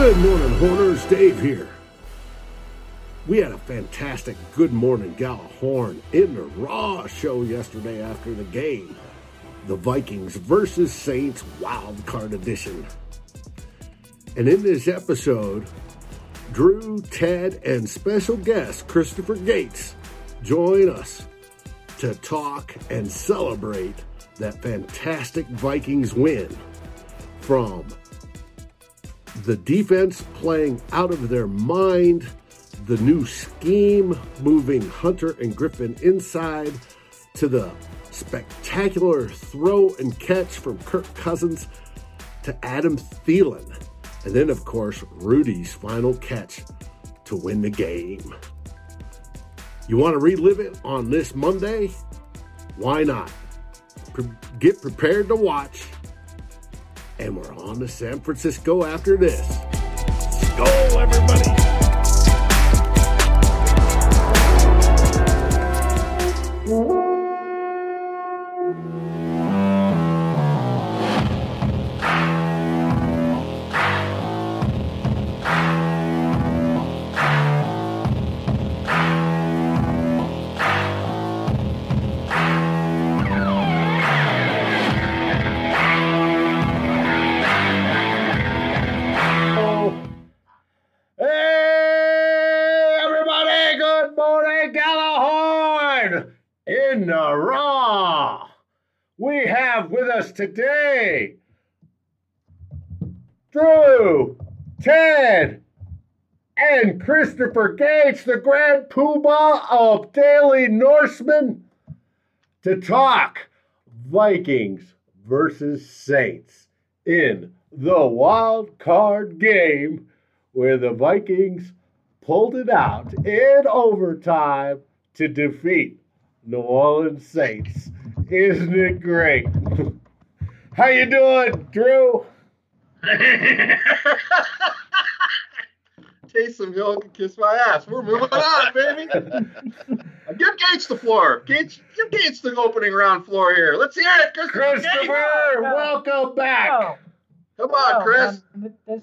Good morning, Horners. Dave here. We had a fantastic Good Morning Gjallarhorn in the Raw show yesterday after the game. The Vikings versus Saints Wild Card Edition. And in this episode, Drew, Ted, and special guest Christopher Gates join us to talk and celebrate that fantastic Vikings win from the defense playing out of their mind, the new scheme moving Hunter and Griffen inside to the spectacular throw and catch from Kirk Cousins to Adam Thielen. And then, of course, Rudy's final catch to win the game. You want to relive it on this Monday? Why not? Pre- get prepared to watch. And we're on to San Francisco after this. Go, everybody. Drew, Ted, and Christopher Gates, the Grand Poobah of Daily Norseman, to talk Vikings versus Saints in the wild card game where the Vikings pulled it out in overtime to defeat New Orleans Saints. Isn't it great? How you doing, Drew? Taste some milk and kiss my ass. We're moving on, baby. give Gates the floor. Gates, give Gates the opening round floor here. Let's hear it, Christopher. Christopher, welcome back. Oh, Come on, oh, Chris. man, this,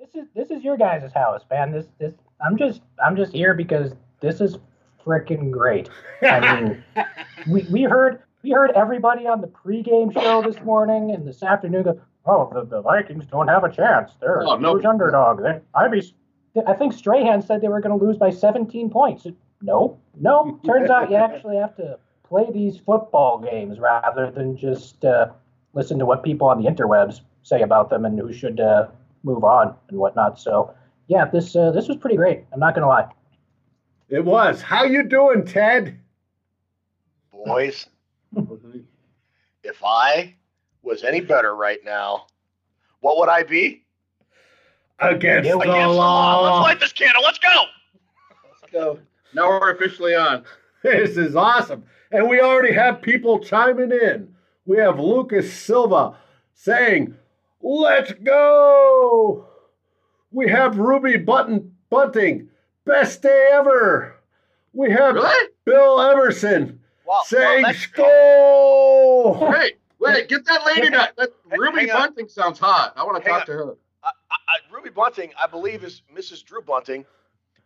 this is this is your guys' house, man. This this I'm just I'm just here because this is freaking great. I mean, we, we heard we heard everybody on the pregame show this morning and this afternoon go, oh, the, the Vikings don't have a chance. They're Oh, a no. huge underdog. They, I'd be, I think Strahan said they were going to lose by 17 points. No, no. Turns out you actually have to play these football games rather than just uh, listen to what people on the interwebs say about them and who should uh, move on and whatnot. So, yeah, this uh, this was pretty great. I'm not going to lie. It was. How you doing, Ted? boys, if I was any better right now, what would I be? Against Against the the law. Let's light this candle. Let's go. Let's go. Now we're officially on. This is awesome. And we already have people chiming in. We have Lucas Silva saying, Let's go. We have Ruby Button Bunting, best day ever. We have Really? Bill Everson Well, saying, well, that's- Skull. Wait, wait, get that lady back. That Ruby hang on. Bunting sounds hot. I want to Hang talk to her. I, I, I- Ruby Bunting, I believe, is Mrs. Drew Bunting,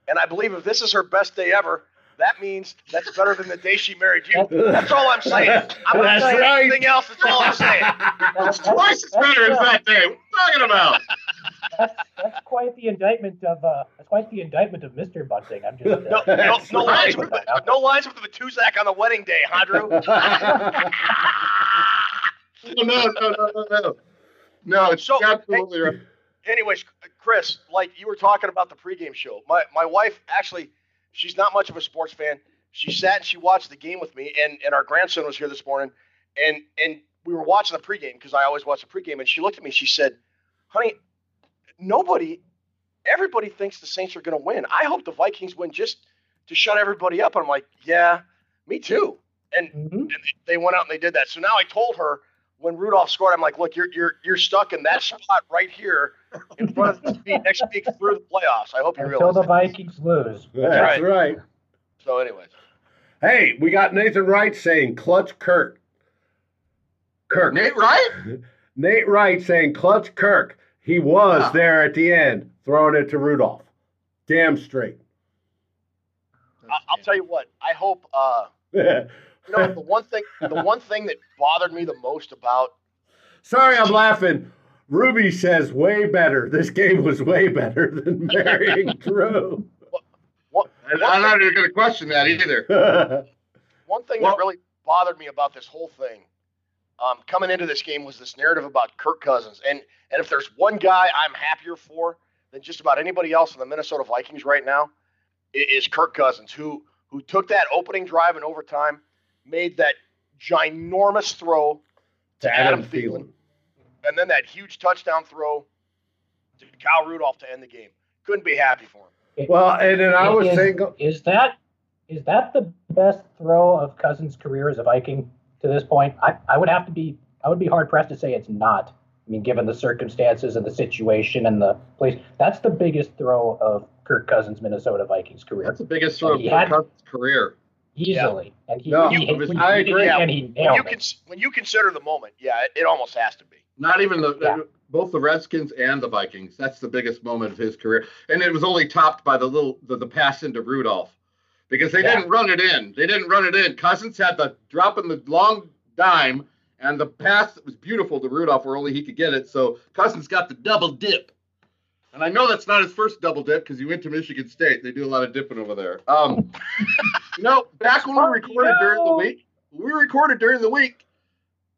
and I believe if this is her best day ever, that means that's better than the day she married you. That's all I'm saying. I'm not That's saying right. anything else. That's all I'm saying. It's twice as better as that day. What are you talking about? That's, that's quite the indictment of uh, that's quite the indictment of Mr. Bunting. I'm just uh, No, no, no lines with the, no lines with the Tuzak on the wedding day, huh, Drew? No, no, no, no, no, no. No, it's So, absolutely right. anyways, Chris, like you were talking about the pregame show, my my wife actually, she's not much of a sports fan. She sat and she watched the game with me, and and our grandson was here this morning, and and we were watching the pregame because I always watch the pregame, and she looked at me, she said, "Honey, nobody, everybody thinks the Saints are going to win. I hope the Vikings win just to shut everybody up." And I'm like, "Yeah, me too." And Mhm. and they went out and they did that. So now I told her when Rudolph scored, I'm like, look, you're you're you're stuck in that spot right here in front of the TV next week through the playoffs. I hope you until realize the that. Vikings lose. That's right. right. So, anyways, Hey, we got Nathan Wright saying clutch Kirk. Kirk. Nate, right? Nate Wright saying clutch Kirk. He was Yeah. there at the end, throwing it to Rudolph. Damn straight. I, I'll tell you what. I hope. Uh, you know, the one thing, the one thing that bothered me the most about Sorry, I'm laughing. Ruby says way better. This game was way better than marrying Drew. what, And I'm not even going to question that either. one thing Well- that really bothered me about this whole thing um, coming into this game was this narrative about Kirk Cousins. And and if there's one guy I'm happier for than just about anybody else in the Minnesota Vikings right now, is Kirk Cousins, who who took that opening drive in overtime, made that ginormous throw to Adam Thielen. and then that huge touchdown throw to Kyle Rudolph to end the game. Couldn't be happy for him. Well, and then I was is, saying, is that is that the best throw of Cousins' career as a Viking to this point? I, I would have to be I would be hard pressed to say it's not. I mean, given the circumstances and the situation and the place, that's the biggest throw of Kirk Cousins' Minnesota Vikings career That's the biggest throw of He Kirk Cousins' career. easily. And he, No, he, it was- he- I agree. it and he When you, it. cons- when you consider the moment, yeah, it, it almost has to be. Not even the Yeah. both the Redskins and the Vikings. That's the biggest moment of his career, and it was only topped by the little the, the pass into Rudolph, because they Yeah. didn't run it in. They didn't run it in. Cousins had the drop in the long dime, and the pass that was beautiful to Rudolph, where only he could get it. So Cousins got the double dip, and I know that's not his first double dip because he went to Michigan State. They do a lot of dipping over there. Um, you know, back when we recorded during the week, we recorded during the week.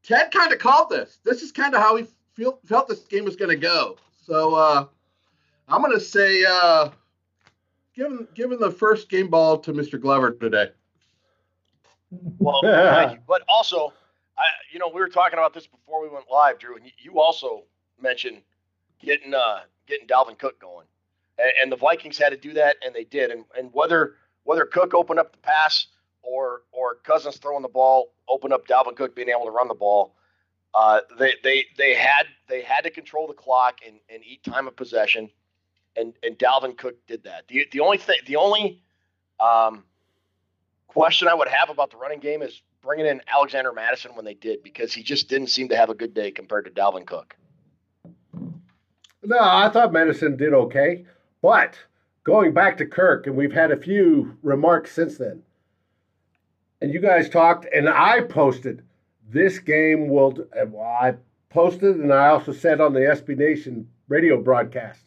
Ted kind of called this. This is kind of how he feel, felt this game was going to go. So uh, I'm going to say, uh, given given the first game ball to Mr. Glover today. Well, thank you. But also, I, you know, we were talking about this before we went live, Drew, and you- also mentioned getting uh, getting Dalvin Cook going, and, and the Vikings had to do that, and they did. And and whether whether Cook opened up the pass or or Cousins throwing the ball opened up Dalvin Cook being able to run the ball, uh, they they they had they had to control the clock and, and eat time of possession, and and Dalvin Cook did that. The the only thing the only um, question I would have about the running game is bringing in Alexander Mattison when they did because he just didn't seem to have a good day compared to Dalvin Cook. No, I thought Mattison did okay. But going back to Kirk, and we've had a few remarks since then. And you guys talked, and I posted this game will. I posted, and I also said on the SB Nation radio broadcast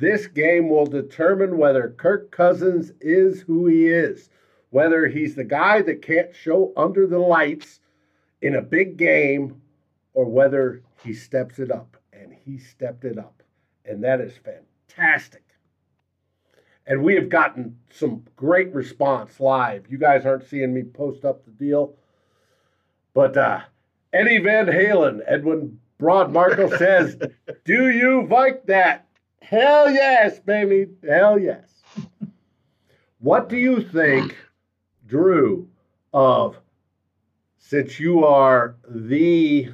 this game will determine whether Kirk Cousins is who he is, whether he's the guy that can't show under the lights in a big game, or whether he steps it up. And he stepped it up and that is fantastic. And we have gotten some great response live. You guys aren't seeing me post up the deal, but uh, Eddie Van Halen, Edwin Broadmarkle says, "Do you like that? Hell yes, baby, hell yes." what do you think, Drew, of since you are the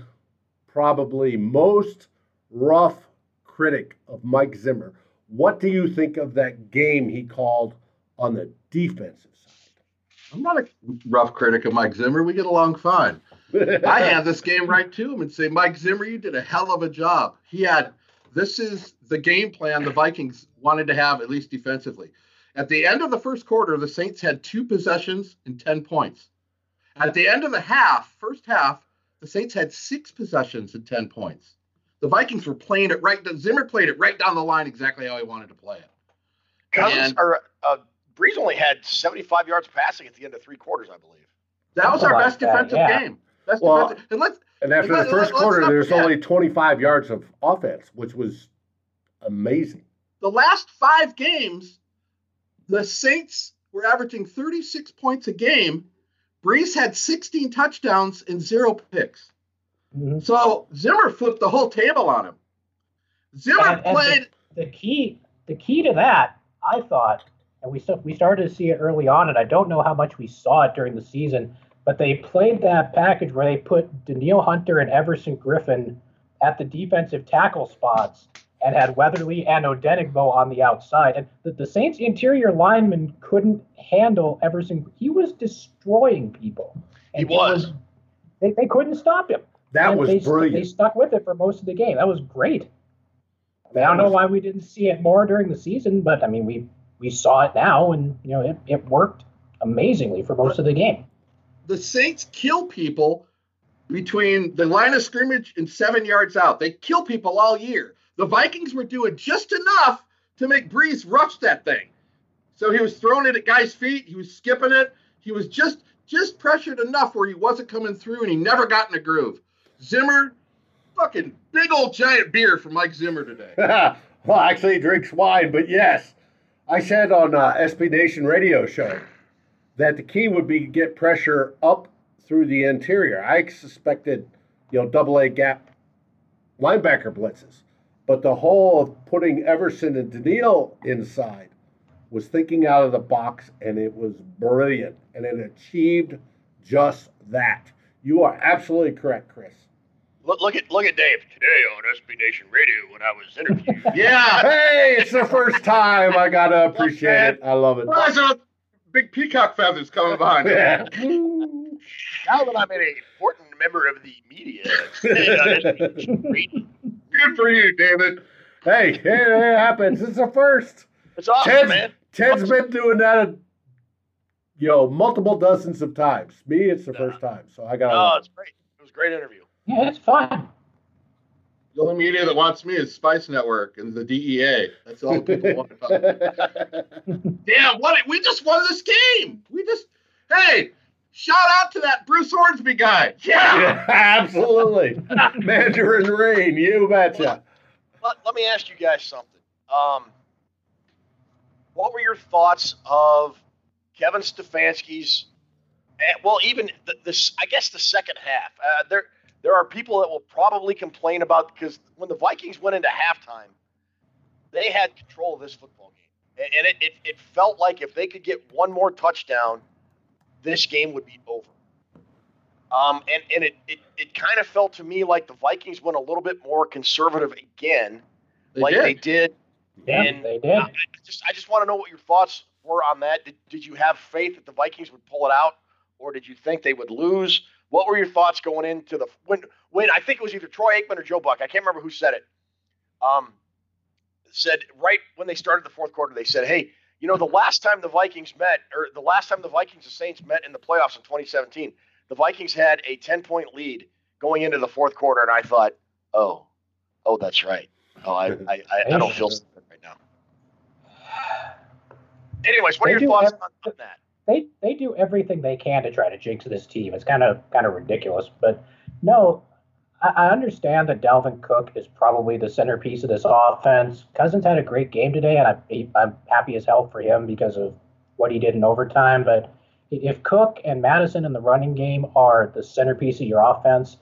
probably most rough critic of Mike Zimmer. What do you think of that game he called on the defensive side? I'm not a rough critic of Mike Zimmer. We get along fine. I hand this game right to him and say, Mike Zimmer, you did a hell of a job. He had this is the game plan the Vikings wanted to have, at least defensively. At the end of the first quarter, the Saints had two possessions and 10 points. At the end of the half, first half, the Saints had six possessions and 10 points. The Vikings were playing it right. Zimmer played it right down the line exactly how he wanted to play it. Cousins And- or uh, Brees only had 75 yards passing at the end of three quarters, I believe. That was our Something best that, defensive yeah. game. Best Well- defensive. And let's and after the Let's- 1st let's quarter, not there's forget- only 25 yards of offense, which was amazing. the last five games, the Saints were averaging 36 points a game. Brees had 16 touchdowns and zero picks. Mhm. So Zimmer flipped the whole table on him. Zimmer And- and played. the key the key to that i thought and we we started to see it early on and i don't know how much we saw it during the season but they played that package where they put Danielle Hunter and Everson Griffen at the defensive tackle spots and had Weatherly and Odenigbo on the outside. And the, the Saints interior lineman couldn't handle Everson. He was destroying people. He was. they, they couldn't stop him. That And was they, st- They stuck with it for most of the game. That was great. I, I don't know why we didn't see it more during the season, but I mean, we we saw it now, and you know, it, it worked amazingly for most of the game. The Saints kill people between the line of scrimmage and seven yards out. They kill people all year. The Vikings were doing just enough to make Brees rush that thing. So he was throwing it at guys' feet. He was skipping it. He was just just pressured enough where he wasn't coming through, and he never got in a groove. Zimmer, fucking big old giant beer for Mike Zimmer today. well, actually, he drinks wine, but yes, I said on uh, SB Nation radio show that the key would be to get pressure up through the interior. I suspected, you know, double A gap linebacker blitzes, but the whole of putting Everson and Danielle inside was thinking out of the box, and it was brilliant, and it achieved just that. You are absolutely correct, Chris. Look, look at look at Dave today on SB Nation Radio when I was interviewed. yeah. Hey, it's the first time. I gotta appreciate it. I love it. Well, big peacock feathers coming behind. Yeah. now that I'm an important member of the media, good for you, David. Hey, it, it happens. It's a first. It's awesome, Ted's, man. Ted's Awesome. been doing that, you know, multiple dozens of times. Me, it's the Yeah. first time, so I got. Oh, it's great. It was a great interview. Yeah, it's fun. The only media that wants me is Spice Network and the DEA. That's all people want to talk Damn, what we just won this game. We just hey, shout out to that Bruce Hornsby guy. Yeah. yeah, absolutely. Mandolin Rain, you betcha. Let, let me ask you guys something. Um, what were your thoughts of Kevin Stefanski's? eh, Well, even the, this, I guess the second half. Uh, there, there are people that will probably complain about because when the Vikings went into halftime, they had control of this football game, and, and it, it, it felt like if they could get one more touchdown, this game would be over. Um, and and it, it, it kind of felt to me like the Vikings went a little bit more conservative again, They like did. they did. Yeah, And they did. I I just I just want to know what your thoughts were on that. Did, did you have faith that the Vikings would pull it out, or did you think they would lose? What were your thoughts going into the when when I think it was either Troy Aikman or Joe Buck. I can't remember who said it. Um, said right when they started the fourth quarter, they said, "Hey, you know, the last time the Vikings met, or the last time the Vikings and Saints met in the playoffs in 2017, the Vikings had a 10 point lead going into the fourth quarter, and I thought, oh, oh, that's right. Oh, I, I, I, I don't feel so good right now. Anyways, what are They your thoughts on, on that? they they do everything they can to try to jinx this team. It's kind of kind of ridiculous, but no, I, understand that Dalvin Cook is probably the centerpiece of this offense. Cousins had a great game today, and I'm happy as hell for him because of what he did in overtime. But if Cook and Mattison in the running game are the centerpiece of your offense,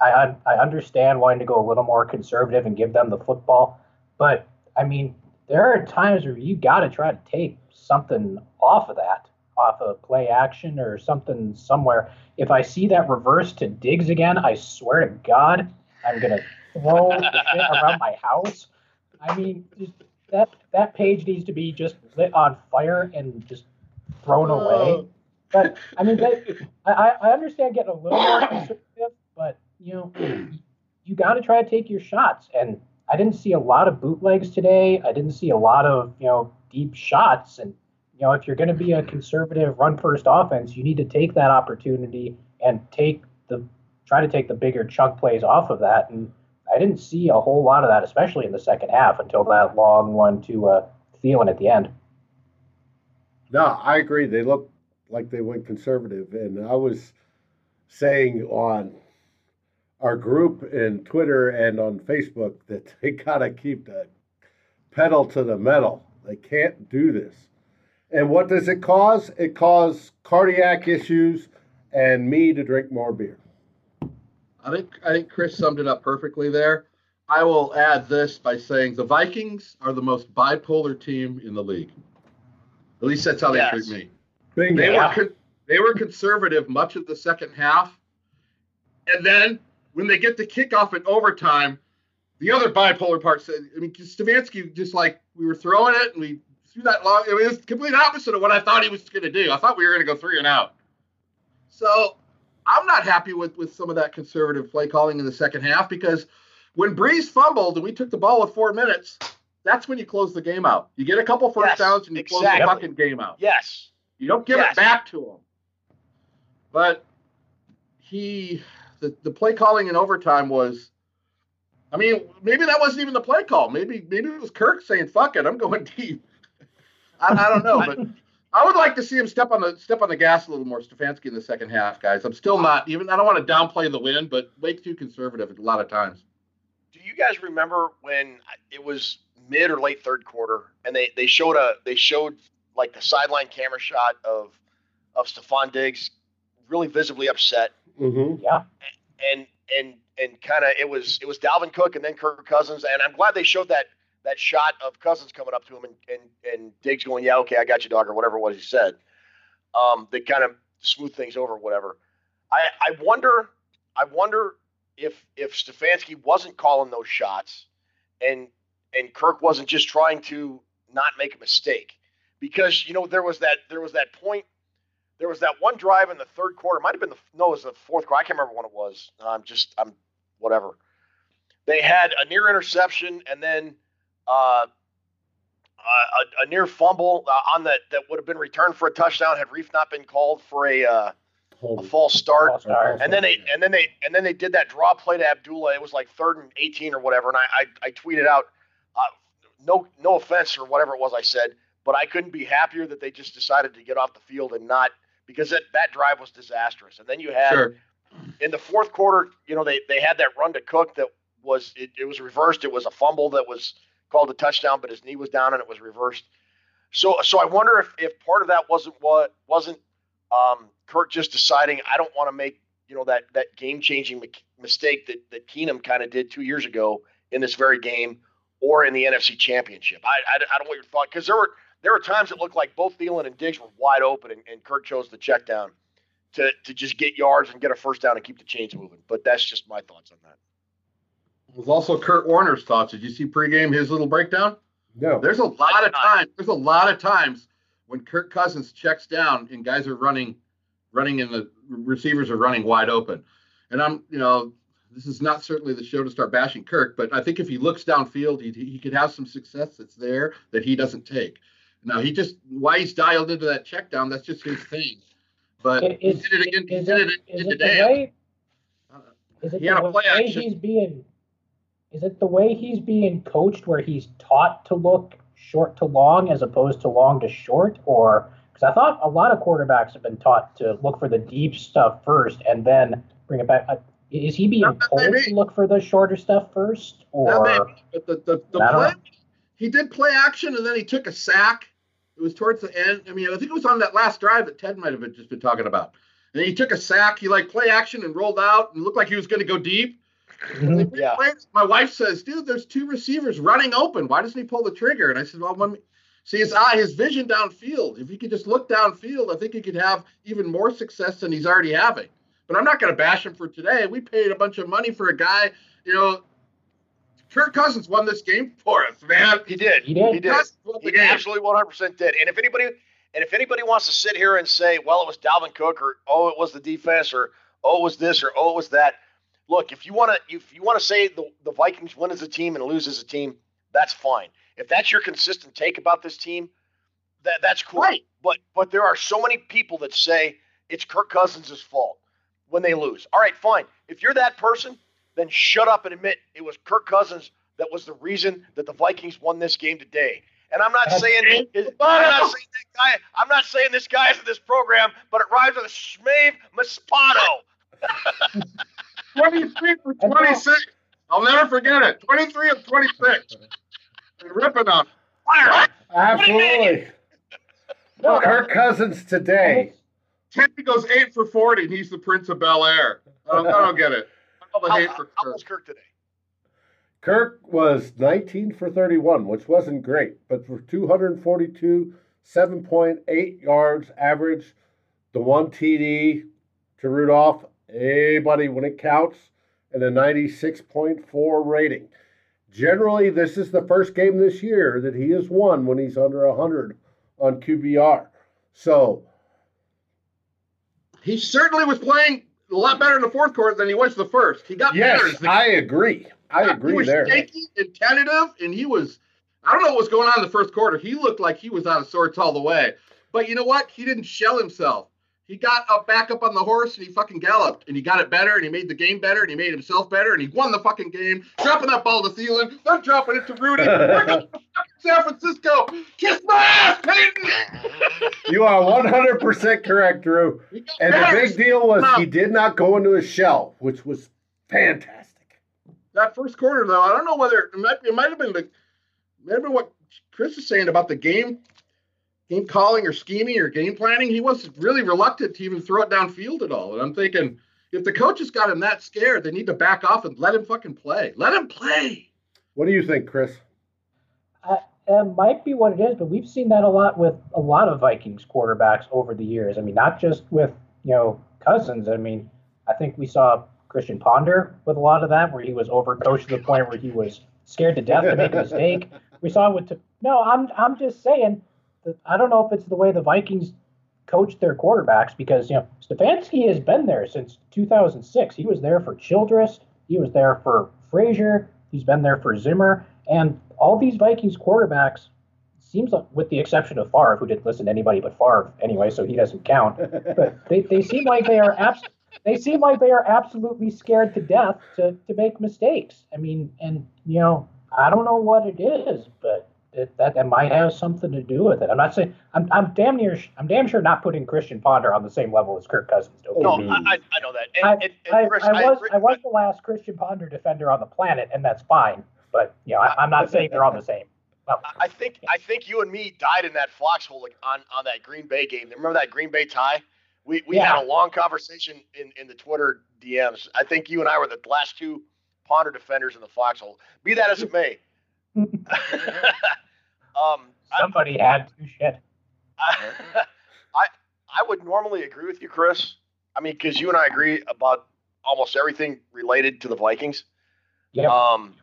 I I understand wanting to go a little more conservative and give them the football, but I mean there are times where you got to try to take something off of that, off of play action or something somewhere. If I see that reverse to Diggs again, I swear to God, I'm gonna throw shit around my house. I mean, just, that that page needs to be just lit on fire and just thrown away. But I mean, they, I I- understand getting a little more conservative, but you know, you got to try to take your shots. And I didn't see a lot of bootlegs today. I didn't see a lot of you know deep shots. And know, if you're going to be a conservative run first offense, you need to take that opportunity and take the try to take the bigger chunk plays off of that. And I didn't see a whole lot of that, especially in the second half, until that long one to uh, Thielen at the end. No, I agree. They look like they went conservative, and I was saying on our group in Twitter and on Facebook that they gotta keep the pedal to the metal. They can't do this. And what does it cause? It causes cardiac issues and me to drink more beer. I think I think Chris summed it up perfectly there. I will add this by saying the Vikings are the most bipolar team in the league. At least that's how they Yes. treat me. Bingo. They were con- they were conservative much of the second half, and then when they get the kickoff in overtime, the other bipolar part said, I mean, Stefanski just like we were throwing it and we threw that long. It was complete opposite of what I thought he was going to do. I thought we were going to go three and out. So I'm not happy with with some of that conservative play calling in the second half because when Brees fumbled and we took the ball with four minutes, that's when you close the game out. You get a couple first Yes, downs and you close the fucking game out. Yes. You don't give Yes. it back to him. But he, the, the play calling in overtime was, I mean, maybe that wasn't even the play call. Maybe maybe it was Kirk saying, "Fuck it, I'm going deep." I, I don't know, but I would like to see him step on the step on the gas a little more, Stefanski, in the second half, guys. I'm still not even. I don't want to downplay the win, but way too conservative a lot of times. Do you guys remember when it was mid or late third quarter and they, they showed a they showed like the sideline camera shot of of Stefon Diggs really visibly upset Mm-hmm. Yeah. and and and kind of it was it was Dalvin Cook and then Kirk Cousins and I'm glad they showed that that shot of Cousins coming up to him and and, and Diggs going yeah okay I got you dog or whatever it was he said um they kind of smooth things over whatever I I wonder I wonder if if Stefanski wasn't calling those shots and and Kirk wasn't just trying to not make a mistake because you know there was that there was that point there was that one drive in the third quarter. Might have been the no, it was the fourth quarter. I can't remember when it was. I'm just I'm whatever. They had a near interception and then uh, a, a near fumble uh, on that that would have been returned for a touchdown had Reiff not been called for a uh, a false start. False start. And then they and then they and then they did that draw play to Abdullah. It was like third and 18 or whatever. And I I, I tweeted out, uh, no no offense or whatever it was I said, but I couldn't be happier that they just decided to get off the field and not because that, that drive was disastrous. And then you had Sure. in the fourth quarter, you know, they they had that run to Cook that was it, it was reversed. It was a fumble that was called a touchdown, but his knee was down and it was reversed. So so I wonder if if part of that wasn't what wasn't um, Kirk just deciding I don't want to make you know that that game changing mistake that that Keenum kind of did two years ago in this very game or in the NFC Championship. I I, I don't know what your thought because there were there were times it looked like both Thielen and Diggs were wide open and, and Kirk chose the check down to to just get yards and get a first down and keep the chains moving. But that's just my thoughts on that. It was also Kurt Warner's thoughts. Did you see pregame his little breakdown? No. There's a lot of times. There's a lot of times when Kirk Cousins checks down and guys are running, running and the receivers are running wide open. And I'm, you know, this is not certainly the show to start bashing Kirk, but I think if he looks downfield, he, he could have some success that's there that he doesn't take. Now he just why he's dialed into that check down. That's just his thing. But he Is, did it again. He is did it, it, is in it the today. way? Is it He had a play action. he's being? Is it the way he's being coached, where he's taught to look short to long as opposed to long to short, or because I thought a lot of quarterbacks have been taught to look for the deep stuff first and then bring it back. Uh, Is he being told to look for the shorter stuff first, or may be, but the the, the play, he did play action and then he took a sack. It was towards the end. I mean, I think it was on that last drive that Ted might have just been talking about. And he took a sack. He like play action and rolled out and looked like he was going to go deep. And mm-hmm. Yeah. My wife says, "Dude, there's two receivers running open. Why doesn't he pull the trigger?" And I said, "Well, let me see his eye, his vision downfield. If he could just look downfield, I think he could have even more success than he's already having." But I'm not going to bash him for today. We paid a bunch of money for a guy. You know, Kirk Cousins won this game for us, man. He did. He did. He did. Cousins won the He game. absolutely 100% did. And if anybody and if anybody wants to sit here and say, well, it was Dalvin Cook or oh, it was the defense or oh, it was this or oh, it was that. Look, if you want to if you want to say the, the Vikings win as a team and lose as a team, that's fine. If that's your consistent take about this team, that that's cool. Right. But but there are so many people that say it's Kirk Cousins' fault when they lose. All right, fine. If you're that person, then shut up and admit it was Kirk Cousins that was the reason that the Vikings won this game today. And I'm not That's saying I'm not saying that guy. I'm not saying this guy is in this program, but it rhymes with Schmave Maspato. 23 for 26. I'll never forget it. 23 of 26. And ripping on. Fire. Absolutely. No, Kirk Cousins today. it's- Teddy goes 8 for 40, and he's the Prince of Bel Air. I don't, I don't get it. All the How, hate for how Kirk. was Kirk today? Kirk was 19 for 31, which wasn't great, but for 242, 7.8 yards average, the one TD to Rudolph, hey buddy, when it counts, and a 96.4 rating. Generally, this is the first game this year that he has won when he's under 100 on QBR. So, He certainly was playing a lot better in the fourth quarter than he was the first. He got better. yes, as the- I agree. I he agree was there. shaky and tentative, and he was. I don't know what was going on in the first quarter. He looked like he was out of sorts all the way. But you know what? He didn't shell himself. He got up back up on the horse and he fucking galloped and he got it better and he made the game better and he made himself better and he won the fucking game, dropping that ball to Thielen, then dropping it to Rudy. We're going to San Francisco. Kiss my ass, Payton. You are 100% correct, Drew. And the big deal was he did not go into his shell, which was fantastic. that first quarter though, I don't know whether it might, it might have been the might have been what Chris is saying about the game game calling or scheming or game planning. He was really reluctant to even throw it downfield at all. And I'm thinking if the coaches got him that scared, they need to back off and let him fucking play. Let him play. What do you think, Chris? Uh, it might be what it is, but we've seen that a lot with a lot of Vikings quarterbacks over the years. I mean, not just with you know Cousins. I mean, I think we saw Christian Ponder with a lot of that, where he was overcoached to the point where he was scared to death to make a mistake. We saw it with t- no. I'm I'm just saying that I don't know if it's the way the Vikings coach their quarterbacks because you know Stefanski has been there since 2006. He was there for Childress. He was there for Frazier. He's been there for Zimmer. And all these Vikings quarterbacks seems like, with the exception of Favre, who didn't listen to anybody but Favre anyway, so he doesn't count. But they, they seem like they are abs- they seem like they are absolutely scared to death to, to make mistakes. I mean, and you know, I don't know what it is, but it, that that might have something to do with it. I'm not saying I'm I'm damn near I'm damn sure not putting Christian Ponder on the same level as Kirk Cousins. Don't No, I, I I know that. And, I, and, and I, Chris, I was I was the last Christian Ponder defender on the planet, and that's fine. But you know, I, I'm not saying they're on the same. level. I think I think you and me died in that foxhole like, on on that Green Bay game. Remember that Green Bay tie? We we Yeah. had a long conversation in in the Twitter DMs. I think you and I were the last two ponder defenders in the foxhole. Be that as it may. um, I, Somebody had to shit. I, I I would normally agree with you, Chris. I mean, because you and I agree about almost everything related to the Vikings. Yep. Um,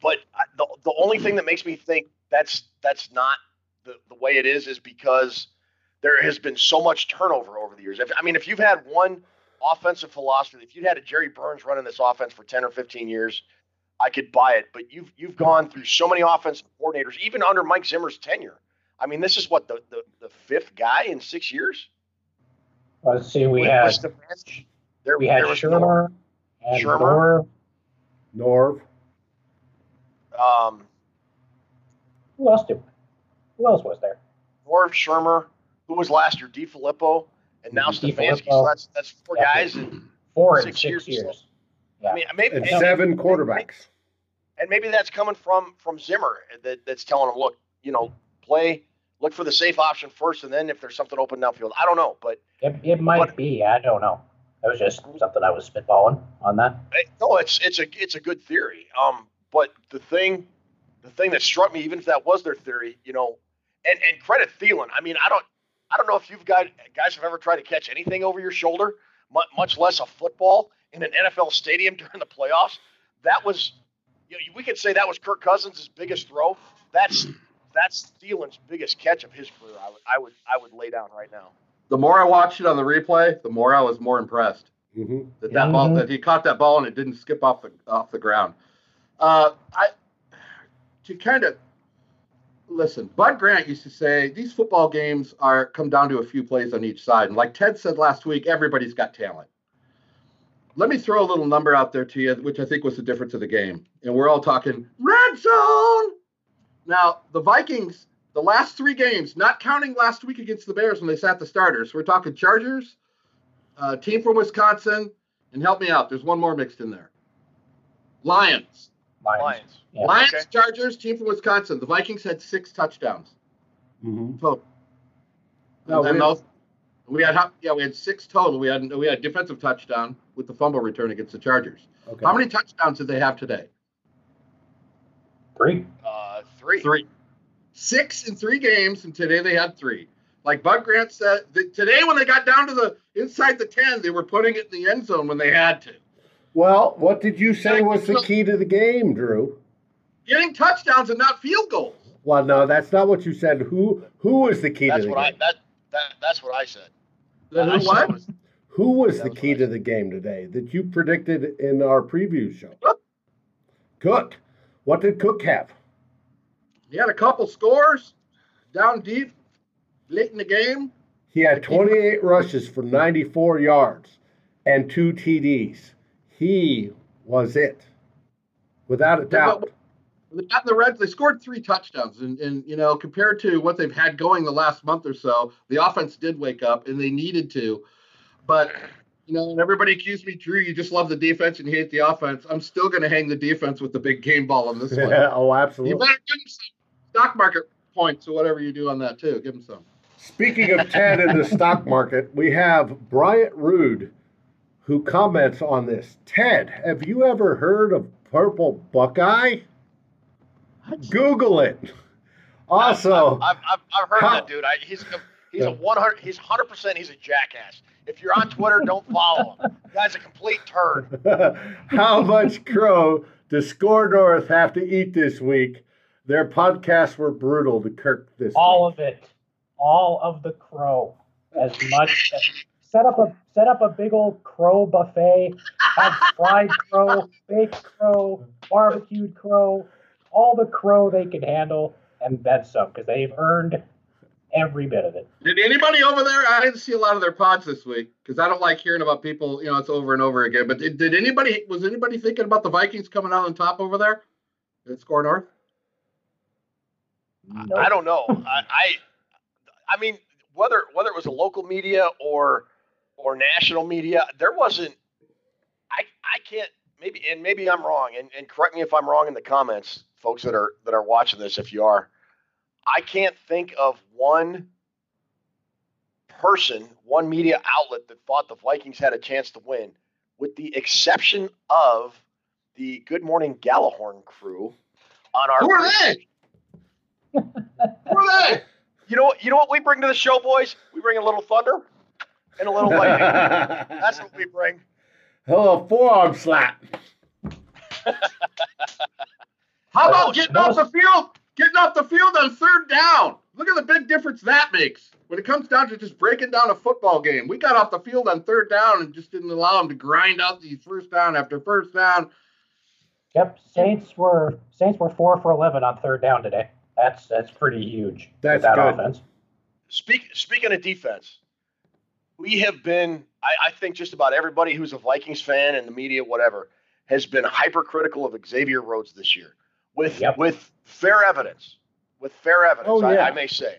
but I, the the only thing that makes me think that's that's not the, the way it is is because there has been so much turnover over the years. If, I mean, if you've had one offensive philosophy, if you'd had a Jerry Burns running this offense for ten or fifteen years, I could buy it. But you've you've gone through so many offensive coordinators, even under Mike Zimmer's tenure. I mean, this is what the the, the fifth guy in six years. Let's see. We With- had with Stefanski. There, we had there was no- Shurmur and Shurmur. Moore. Norv. um, Who else did? Who else was there? Norv Shurmur, who was last year, DeFilippo, and now Mhm. Stefanski. So that's that's four Yeah. guys. And, Four in Six six, years. years. I mean, maybe And and, seven quarterbacks. and maybe that's coming from from Zimmer that, that's telling him, look, you know, play, look for the safe option first, and then if there's something open downfield, I don't know, but It, it might But- be. I don't know. That was just something I was spitballing on that. no, it's it's a it's a good theory. Um, but the thing, the thing that struck me, even if that was their theory, you know, and and credit Thielen. I mean, I don't I don't know if you've got guys have ever tried to catch anything over your shoulder, much, much less a football in an NFL stadium during the playoffs. That was, you know, we could say that was Kirk Cousins' biggest throw. That's that's Thielen's biggest catch of his career. I would I would I would lay down right now. The more I watched it on the replay, the more I was more impressed. hmm that that ball Mhm. that he caught that ball and it didn't skip off the off the ground. Uh, I to kind of listen. Bud Grant used to say these football games are come down to a few plays on each side, and like Ted said last week, everybody's got talent. Let me throw a little number out there to you, which I think was the difference of the game, and we're all talking red zone. Now the Vikings, the last three games, not counting last week against the Bears when they sat the starters, we're talking Chargers, uh, team from Wisconsin, and help me out. There's one more mixed in there. Lions. Lions. Lions. Yeah. Lions, Okay. Chargers, team from Wisconsin. The Vikings had six touchdowns hmm total. No, and then we- those, we had yeah, we had six total. We had we had defensive touchdown with the fumble return against the Chargers. Okay. How many touchdowns did they have today? Three. Uh, three. Three. Six in three games, and today they had three. Like Bud Grant said, th- today when they got down to the inside the ten, they were putting it in the end zone when they had to. Well, what did you say was the key to the game, Drew? Getting touchdowns and not field goals. Well, no, that's not what you said. Who who was the key That's to the what I game? that that that's what I said. Then I who said what? was- Who was the was key what to the game today that you predicted in our preview show? Cook. What did Cook have? He had a couple scores down deep late in the game. He had 28 rushes for 94 yards and two TDs. He was it, without a doubt. They got in the Reds. They scored three touchdowns, and, and you know, compared to what they've had going the last month or so, the offense did wake up, and they needed to. But you know, and everybody accused me, Drew, you just love the defense and you hate the offense. I'm still going to hang the defense with the big game ball on this one. Yeah, oh, absolutely. You better give him some stock market points or whatever you do on that too. Give him some. Speaking of Ted in the stock market, we have Bryant Rude who comments on this. Ted, have you ever heard of Purple Buckeye? Google it. Also, I've, I've, I've heard How- that dude. I, he's a, he's a 100. He's 100. percent He's a jackass. If you're on Twitter, don't follow him. The guy's a complete turd. how much crow does Skor North have to eat this week? Their podcasts were brutal to Kirk this week. All week. of it, all of the crow, as much. Set up a set up a big old crow buffet. Have fried crow, baked crow, barbecued crow, all the crow they can handle, and then some, because they've earned every bit of it. Did anybody over there? I didn't see a lot of their pods this week because I don't like hearing about people. You know, it's over and over again. But did, did anybody? Was anybody thinking about the Vikings coming out on top over there at Skor North? Nope. I don't know. I, I I mean whether whether it was a local media or or national media, there wasn't. I I can't maybe and maybe I'm wrong and, and correct me if I'm wrong in the comments, folks that are that are watching this. If you are, I can't think of one person, one media outlet that thought the Vikings had a chance to win, with the exception of the Good Morning Gjallarhorn crew on our Who are they? Who are they? You know what? You know what we bring to the show, boys? We bring a little thunder and a little lightning. That's what we bring. Oh, Hello, forearm slap. How about Oh, getting off the field? Getting off the field on third down. Look at the big difference that makes when it comes down to just breaking down a football game. We got off the field on third down and just didn't allow them to grind out these first down after first down. Yep, Saints were Saints were four for eleven on third down today. That's that's pretty huge. That's that good. offense. Speak, speaking of defense, we have been, I, I think just about everybody who's a Vikings fan and the media, whatever, has been hypercritical of Xavier Rhodes this year with Yep. with fair evidence. With fair evidence, Oh, yeah. I, I may say.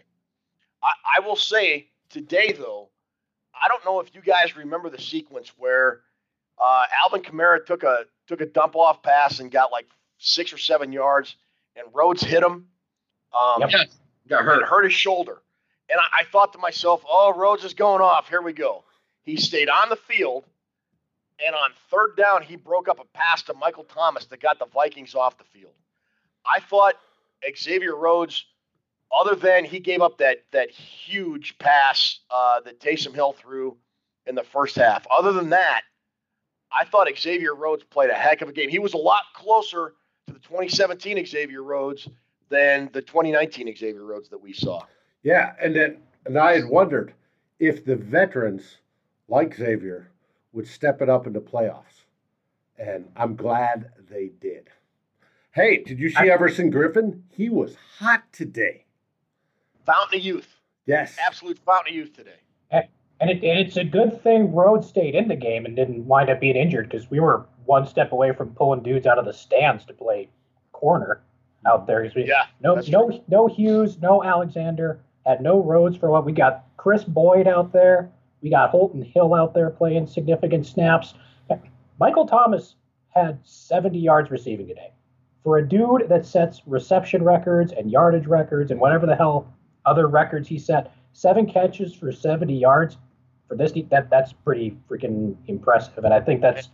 I, I will say today, though, I don't know if you guys remember the sequence where uh, Alvin Kamara took a took a dump off pass and got like six or seven yards, and Rhodes hit him. Um, Yep. Got hurt. hurt his shoulder. And I, I thought to myself, oh, Rhodes is going off. Here we go. He stayed on the field, and on third down, he broke up a pass to Michael Thomas that got the Vikings off the field. I thought Xavier Rhodes, other than he gave up that that huge pass uh, that Taysom Hill threw in the first half, other than that, I thought Xavier Rhodes played a heck of a game. He was a lot closer to the 2017 Xavier Rhodes than the 2019 Xavier Rhodes that we saw. Yeah, and then and I had wondered if the veterans like Xavier would step it up in the playoffs, and I'm glad they did. Hey, did you see I- Everson Griffen? He was hot today. Fountain of youth, Yes. absolute fountain of youth today. And, it, and it's a good thing Rhodes stayed in the game and didn't wind up being injured because we were one step away from pulling dudes out of the stands to play corner out there. 'Cause we- Yeah, no, that's no, no Hughes, no Alexander, had no Rhodes for what we got. Kris Boyd out there, we got Holton Hill out there playing significant snaps. Michael Thomas had 70 yards receiving today. For a dude that sets reception records and yardage records and whatever the hell other records he set, seven catches for 70 yards for this that that's pretty freaking impressive. And I think that's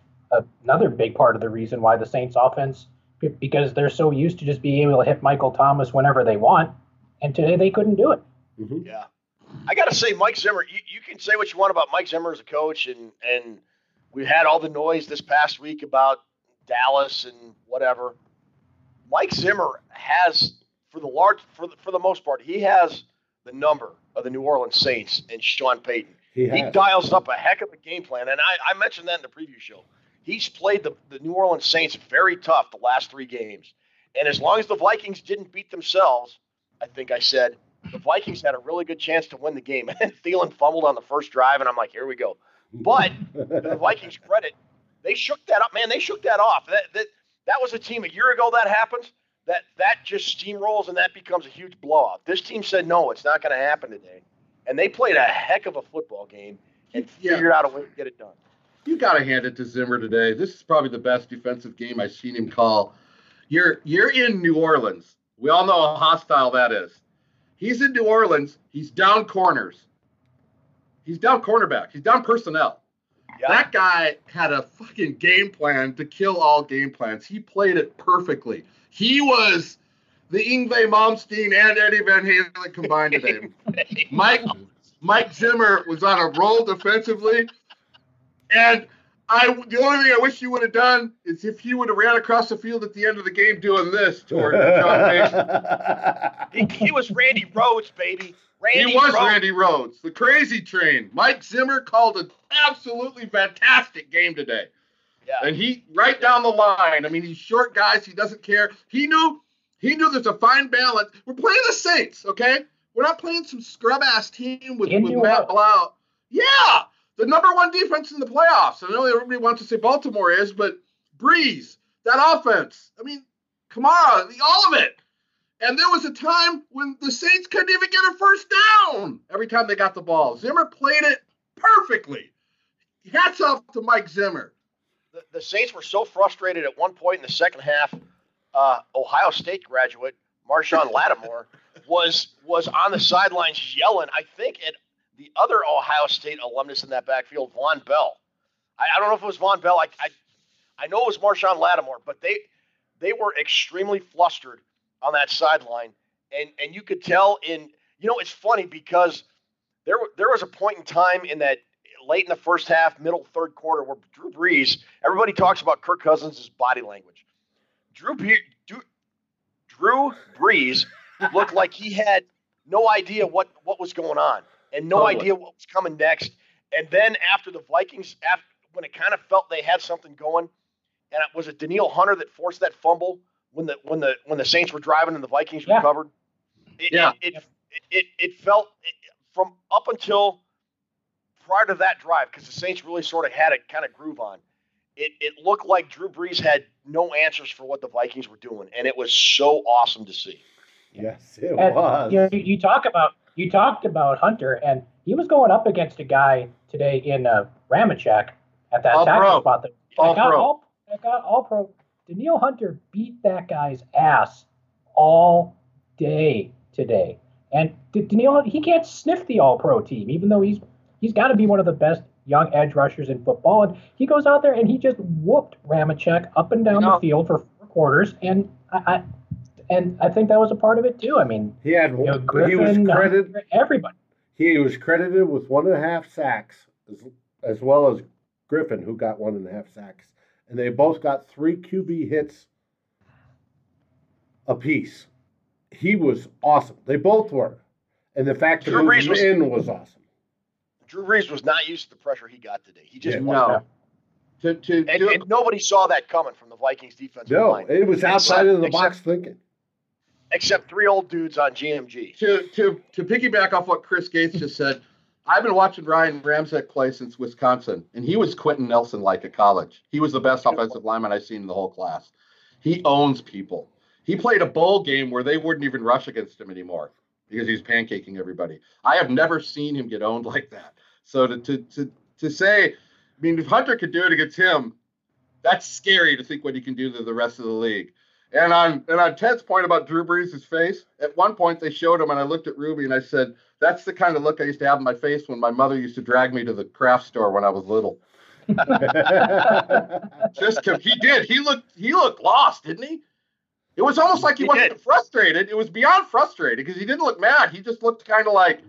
another big part of the reason why the Saints offense because they're so used to just being able to hit Michael Thomas whenever they want, and today they couldn't do it. Mhm. Yeah. I got to say, Mike Zimmer, you, you can say what you want about Mike Zimmer as a coach, and, and we had all the noise this past week about Dallas and whatever. Mike Zimmer has, for the large, for the, for the most part, he has the number of the New Orleans Saints and Sean Payton. He He dials up a heck of a game plan, and I, I mentioned that in the preview show. he's played the, the New Orleans Saints very tough the last three games. And as long as the Vikings didn't beat themselves, I think I said the Vikings had a really good chance to win the game. And Thielen fumbled on the first drive, and I'm like, here we go. But to the Vikings' credit, they shook that up, man. They shook that off. That that that was a team a year ago that happened. That that just steamrolls and that becomes a huge blowout. This team said no, it's not going to happen today, and they played a heck of a football game and Yeah. figured out a way to get it done. You got to hand it to Zimmer today. This is probably the best defensive game I've seen him call. You're you're in New Orleans. We all know how hostile that is. He's in New Orleans. He's down corners. He's down cornerback. He's down personnel. Yeah, That guy had a fucking game plan to kill all game plans. He played it perfectly. He was the Yngwie Malmsteen and Eddie Van Halen combined today. Mike Mike Zimmer was on a roll defensively, and I the only thing I wish he would have done is if he would have ran across the field at the end of the game doing this toward John Mason. he, he was Randy Rhoads, baby. Randy He was Rhoads. Randy Rhoads, the crazy train. Mike Zimmer called an absolutely fantastic game today. Yeah. And he right down the line. I mean, he's short guys. He doesn't care. He knew he knew there's a fine balance. We're playing the Saints, okay? We're not playing some scrub ass team with, with Matt Orleans. Blau. Yeah, the number one defense in the playoffs. I know everybody wants to say Baltimore is, but Brees, that offense. I mean, Kamara, the, all of it. And there was a time when the Saints couldn't even get a first down every time they got the ball. Zimmer played it perfectly. Hats off to Mike Zimmer. the, the Saints were so frustrated at one point in the second half. Uh, Ohio State graduate Marshon Lattimore was was on the sidelines yelling. I think at the other Ohio State alumnus in that backfield, Vonn Bell. I, I don't know if it was Vonn Bell. I, I I know it was Marshon Lattimore, but they they were extremely flustered on that sideline, and and you could tell in you know it's funny because there there was a point in time in that late in the first half, middle third quarter, where Drew Brees, everybody talks about Kirk Cousins' body language. Drew, Drew, Drew Brees looked like he had no idea what, what was going on and no Totally. idea what was coming next. And then after the Vikings, after, when it kind of felt they had something going, and it was it Danielle Hunter that forced that fumble when the when the when the Saints were driving and the Vikings Yeah. recovered. It, Yeah. It, it, it, it felt from up until prior to that drive, because the Saints really sort of had a kind of groove on. It, it looked like Drew Brees had no answers for what the Vikings were doing, and it was so awesome to see. Yes, it And, was. you, know, you, you talk about you talked about Hunter, and he was going up against a guy today in uh, Ramczyk at that All tackle pro. spot. That, All that got pro. all that got all pro. Danielle Hunter beat that guy's ass all day today, and Danielle he can't sniff the all pro team, even though he's he's got to be one of the best young edge rushers in football. And he goes out there and he just whooped Ramczyk up and down No. the field for four quarters, and I. I and I think that was a part of it too. I mean, he had you know, he was Griffen, credited everybody. he was credited with one and a half sacks as, as well as Griffen who got one and a half sacks. And they both got three QB hits apiece. He was awesome. They both were. And the fact that Drew he Brees was was- in was awesome. Drew Brees was not used to the pressure he got today. He just Yeah. wasn't. No. To, to, And, to, and nobody saw that coming from the Vikings defense. No, line, it was outside of the box thinking. Except three old dudes on GMG. to to to piggyback off what Chris Gates just said, I've been watching Ryan Ramczyk play since Wisconsin, and he was Quenton Nelson like at college. He was the best offensive lineman I've seen in the whole class. He owns people. He played a bowl game where they wouldn't even rush against him anymore because he's pancaking everybody. I have never seen him get owned like that. So to to to, to say, I mean, if Hunter could do it against him, that's scary to think what he can do to the rest of the league. And on and on Ted's point about Drew Brees' face, at one point they showed him, and I looked at Ruby and I said, "That's the kind of look I used to have in my face when my mother used to drag me to the craft store when I was little." Just 'cause he did. He looked he looked lost, didn't he? It was almost like he, He wasn't did. frustrated. It was beyond frustrated because he didn't look mad. He just looked kind of like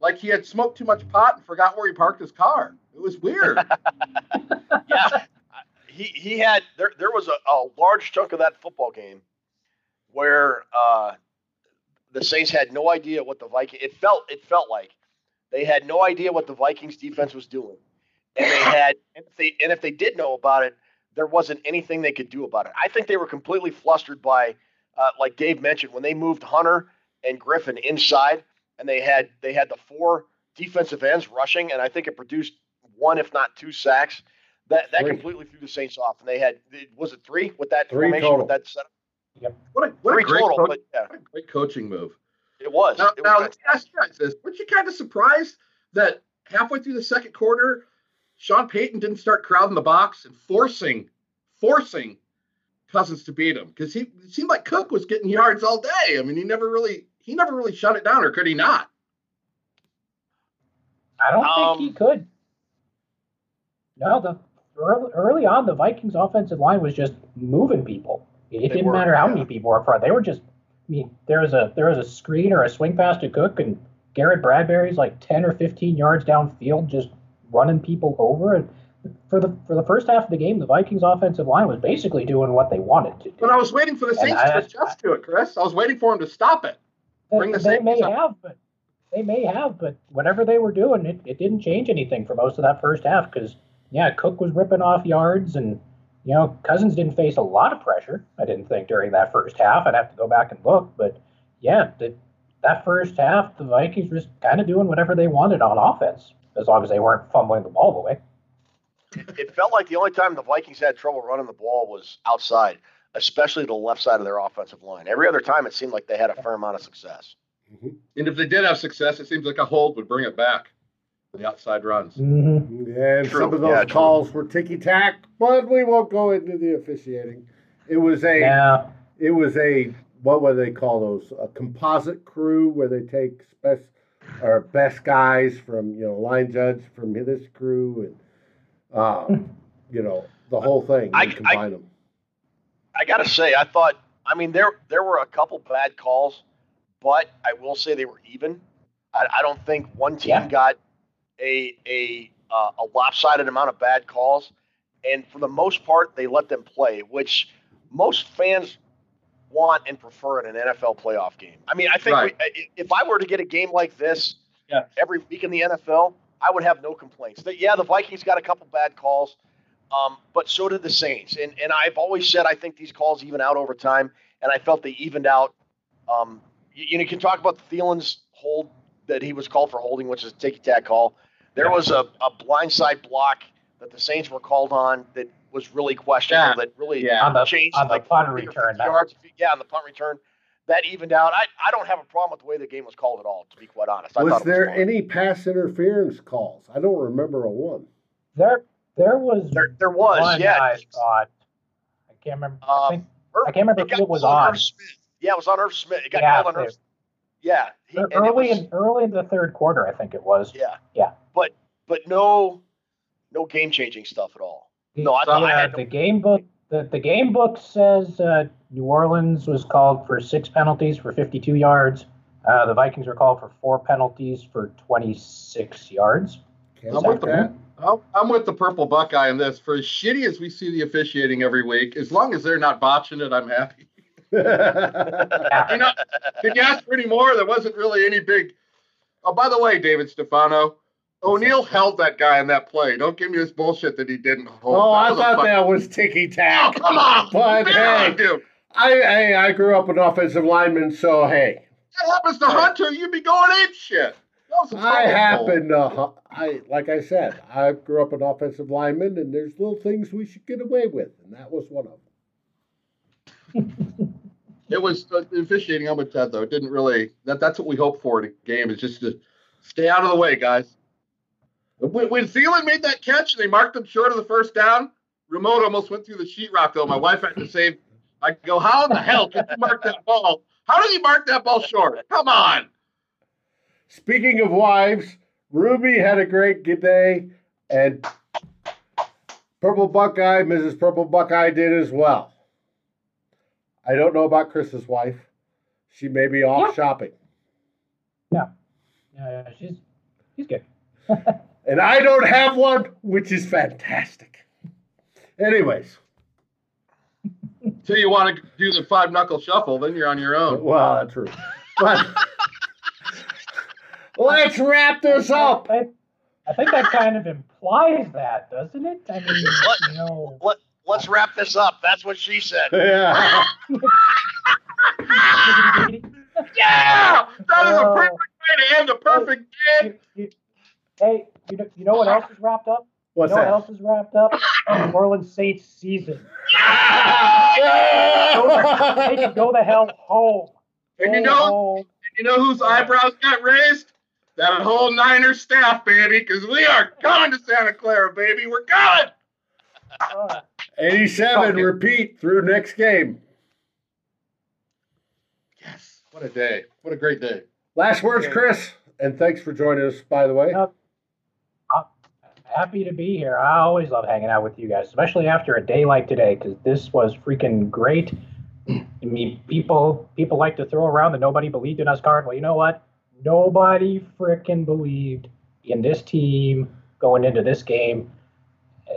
like he had smoked too much pot and forgot where he parked his car. It was weird. yeah, he he had there. There was a, a large chunk of that football game where uh, the Saints had no idea what the Viking. It felt it felt like they had no idea what the Vikings defense was doing, and they had and if they and if they did know about it, there wasn't anything they could do about it. I think they were completely flustered by, uh, like Dave mentioned, when they moved Hunter and Griffen inside, and they had they had the four defensive ends rushing, and I think it produced one, if not two sacks. That that Three. completely threw the Saints off, and they had was it three with that Three formation total. with that setup? What a, what Three a great, total, coach- but yeah, what a great coaching move. it was. Now, It was now let me ask you guys this: Weren't you kind of surprised that halfway through the second quarter, Sean Payton didn't start crowding the box and forcing, forcing Cousins to beat him? Because he it seemed like Cook was getting yards all day. I mean, he never really he never really shut it down, or could he not? I don't Um, think he could. No, the early, early on, the Vikings' offensive line was just moving people. It, They didn't were, matter how yeah. many people were in front. They were just. I mean, there was a there was a screen or a swing pass to Cook, and Garrett Bradbury's like ten or fifteen yards downfield, just running people over. And for the for the first half of the game, the Vikings' offensive line was basically doing what they wanted to do. But I was waiting for the Saints I- to adjust to it, Chris. I was waiting for them to stop it. bring the Saints. they may up. have, but they may have, but whatever they were doing, it, it didn't change anything for most of that first half because yeah, Cook was ripping off yards and you know Cousins didn't face a lot of pressure. I didn't think during that first half. I'd have to go back and look, but yeah, the, that first half, the Vikings were just kind of doing whatever they wanted on offense as long as they weren't fumbling the ball away. it, it felt like the only time the Vikings had trouble running the ball was outside, especially the left side of their offensive line. Every other time, it seemed like they had a fair amount of success. Mm-hmm. And if they did have success, it seems like a hold would bring it back. The outside runs. Mm-hmm. And True. some of those Yeah, true. calls were ticky tack, but we won't go into the officiating. It was a Yeah, it was a what would they call those a composite crew where they take best or best guys from you know line judge from this crew and um, you know the whole thing I- and combine them. I gotta say, I thought. I mean, there there were a couple bad calls, but I will say they were even. I, I don't think one team Yeah. got a a uh, a lopsided amount of bad calls, and for the most part, they let them play, which most fans want and prefer in an NFL playoff game. I mean, I think Right. we, if I were to get a game like this Yeah. every week in the NFL, I would have no complaints. That yeah, the Vikings got a couple bad calls. Um, but so did the Saints. And and I've always said I think these calls even out over time, and I felt they evened out. Um, you, you know, you can talk about the Thielen's hold that he was called for holding, which is a ticky tack call. There Yeah. was a, a blindside block that the Saints were called on that was really questionable. Yeah. That really Yeah. on the changed on the like punt return. Yards. Yeah, on the punt return, that evened out. I, I don't have a problem with the way the game was called at all. To be quite honest, I Was thought there fine. any pass interference calls? I don't remember a one. there there was There, there was, one yeah. I thought. I can't remember. I Um, think Irv- I can't remember it who it was on. Irv Smith. Yeah, it was on Irv Smith. It got Yeah, called on Irv. it- Yeah, he, early was- in early in the third quarter, I think it was. yeah, Yeah. But but no, no game changing stuff at all. No, I thought I Yeah, had no- the game book. The, the game book says uh, New Orleans was called for six penalties for 52 yards. Uh, the Vikings were called for four penalties for 26 yards. Can't I'm with the. I'm- I'm with the purple Buckeye on this. For as shitty as we see the officiating every week, as long as they're not botching it, I'm happy. You know, can you ask for any more? There wasn't really any big. Oh, by the way, David Stefano, O'Neill held that guy in that play. Don't give me this bullshit that he didn't hold. oh, I thought that was ticky tack. Oh, come on! But Man, hey, dude, I, hey, I grew up an offensive lineman, so hey, that happens to Hunter, you'd be going ape shit. That was a I happen to, I like I said, I grew up an offensive lineman, and there's little things we should get away with, and that was one of them. It was uh, officiating. I'm with Ted though. It didn't really. That that's what we hope for in a game is just to stay out of the way, guys. When, when Thielen made that catch and they marked him short of the first down, remote almost went through the sheetrock though. My wife had to say, "I go, how in the hell did you mark that ball? How did he mark that ball short? Come on!" Speaking of wives, Ruby had a great good day, and Purple Buckeye, Mrs. Purple Buckeye did as well. I don't know about Chris's wife. She may be off shopping. Yeah. shopping. Uh, she's she's good. And I don't have one, which is fantastic. Anyways, So you want to do the five knuckle shuffle, then you're on your own. well, that's true. But let's wrap this up. I, I think that kind of implies that, doesn't it? I mean, What? you know, Let, let's wrap this up. That's what she said. Yeah. Yeah, that is a Oh. perfect way to end a perfect oh, game. You- you- hey, you know, you know what else is wrapped up? What's you know that? what else is wrapped up? The New Orleans Saints season. They can go the hell home. And you know, home. you know whose eyebrows got raised? That whole Niner staff, baby, because we are coming to Santa Clara, baby. We're coming. Uh, 87, repeat through next game. Yes. What a day. What a great day. Last words, Chris, and thanks for joining us, by the way. Uh, happy to be here. I always love hanging out with you guys, especially after a day like today, because this was freaking great. I mean, people people like to throw around that nobody believed in us card. Well, you know what? Nobody freaking believed in this team going into this game,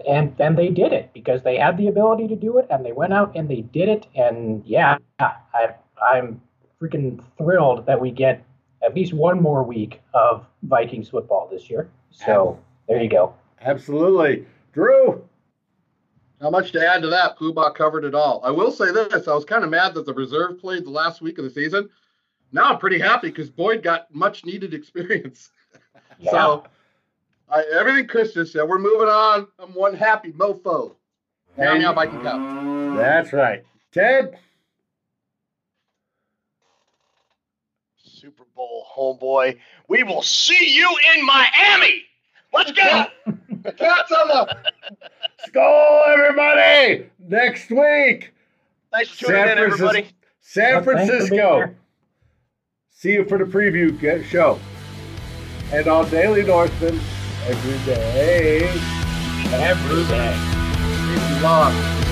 and and they did it because they had the ability to do it, and they went out and they did it. And yeah, I I'm freaking thrilled that we get at least one more week of Vikings football this year. So there you go. Absolutely. Drew, Not much to add to that. Poobah covered it all. I will say this: I was kind of mad that the reserve played the last week of the season. Now I'm pretty happy because Boyd got much needed experience. Yeah. So, I, everything Chris just said, we're moving on. I'm one happy mofo. Meow And- meow Viking cow. that's right. Ted, Super Bowl homeboy. We will see you in Miami. Let's go. Cats on the. skull, everybody! Next week, Thanks for tuning San in, Francisco. everybody. San Well, thanks for being Francisco. here. See you for the preview ge- show. And on Daily Norseman every day. Every day. Long.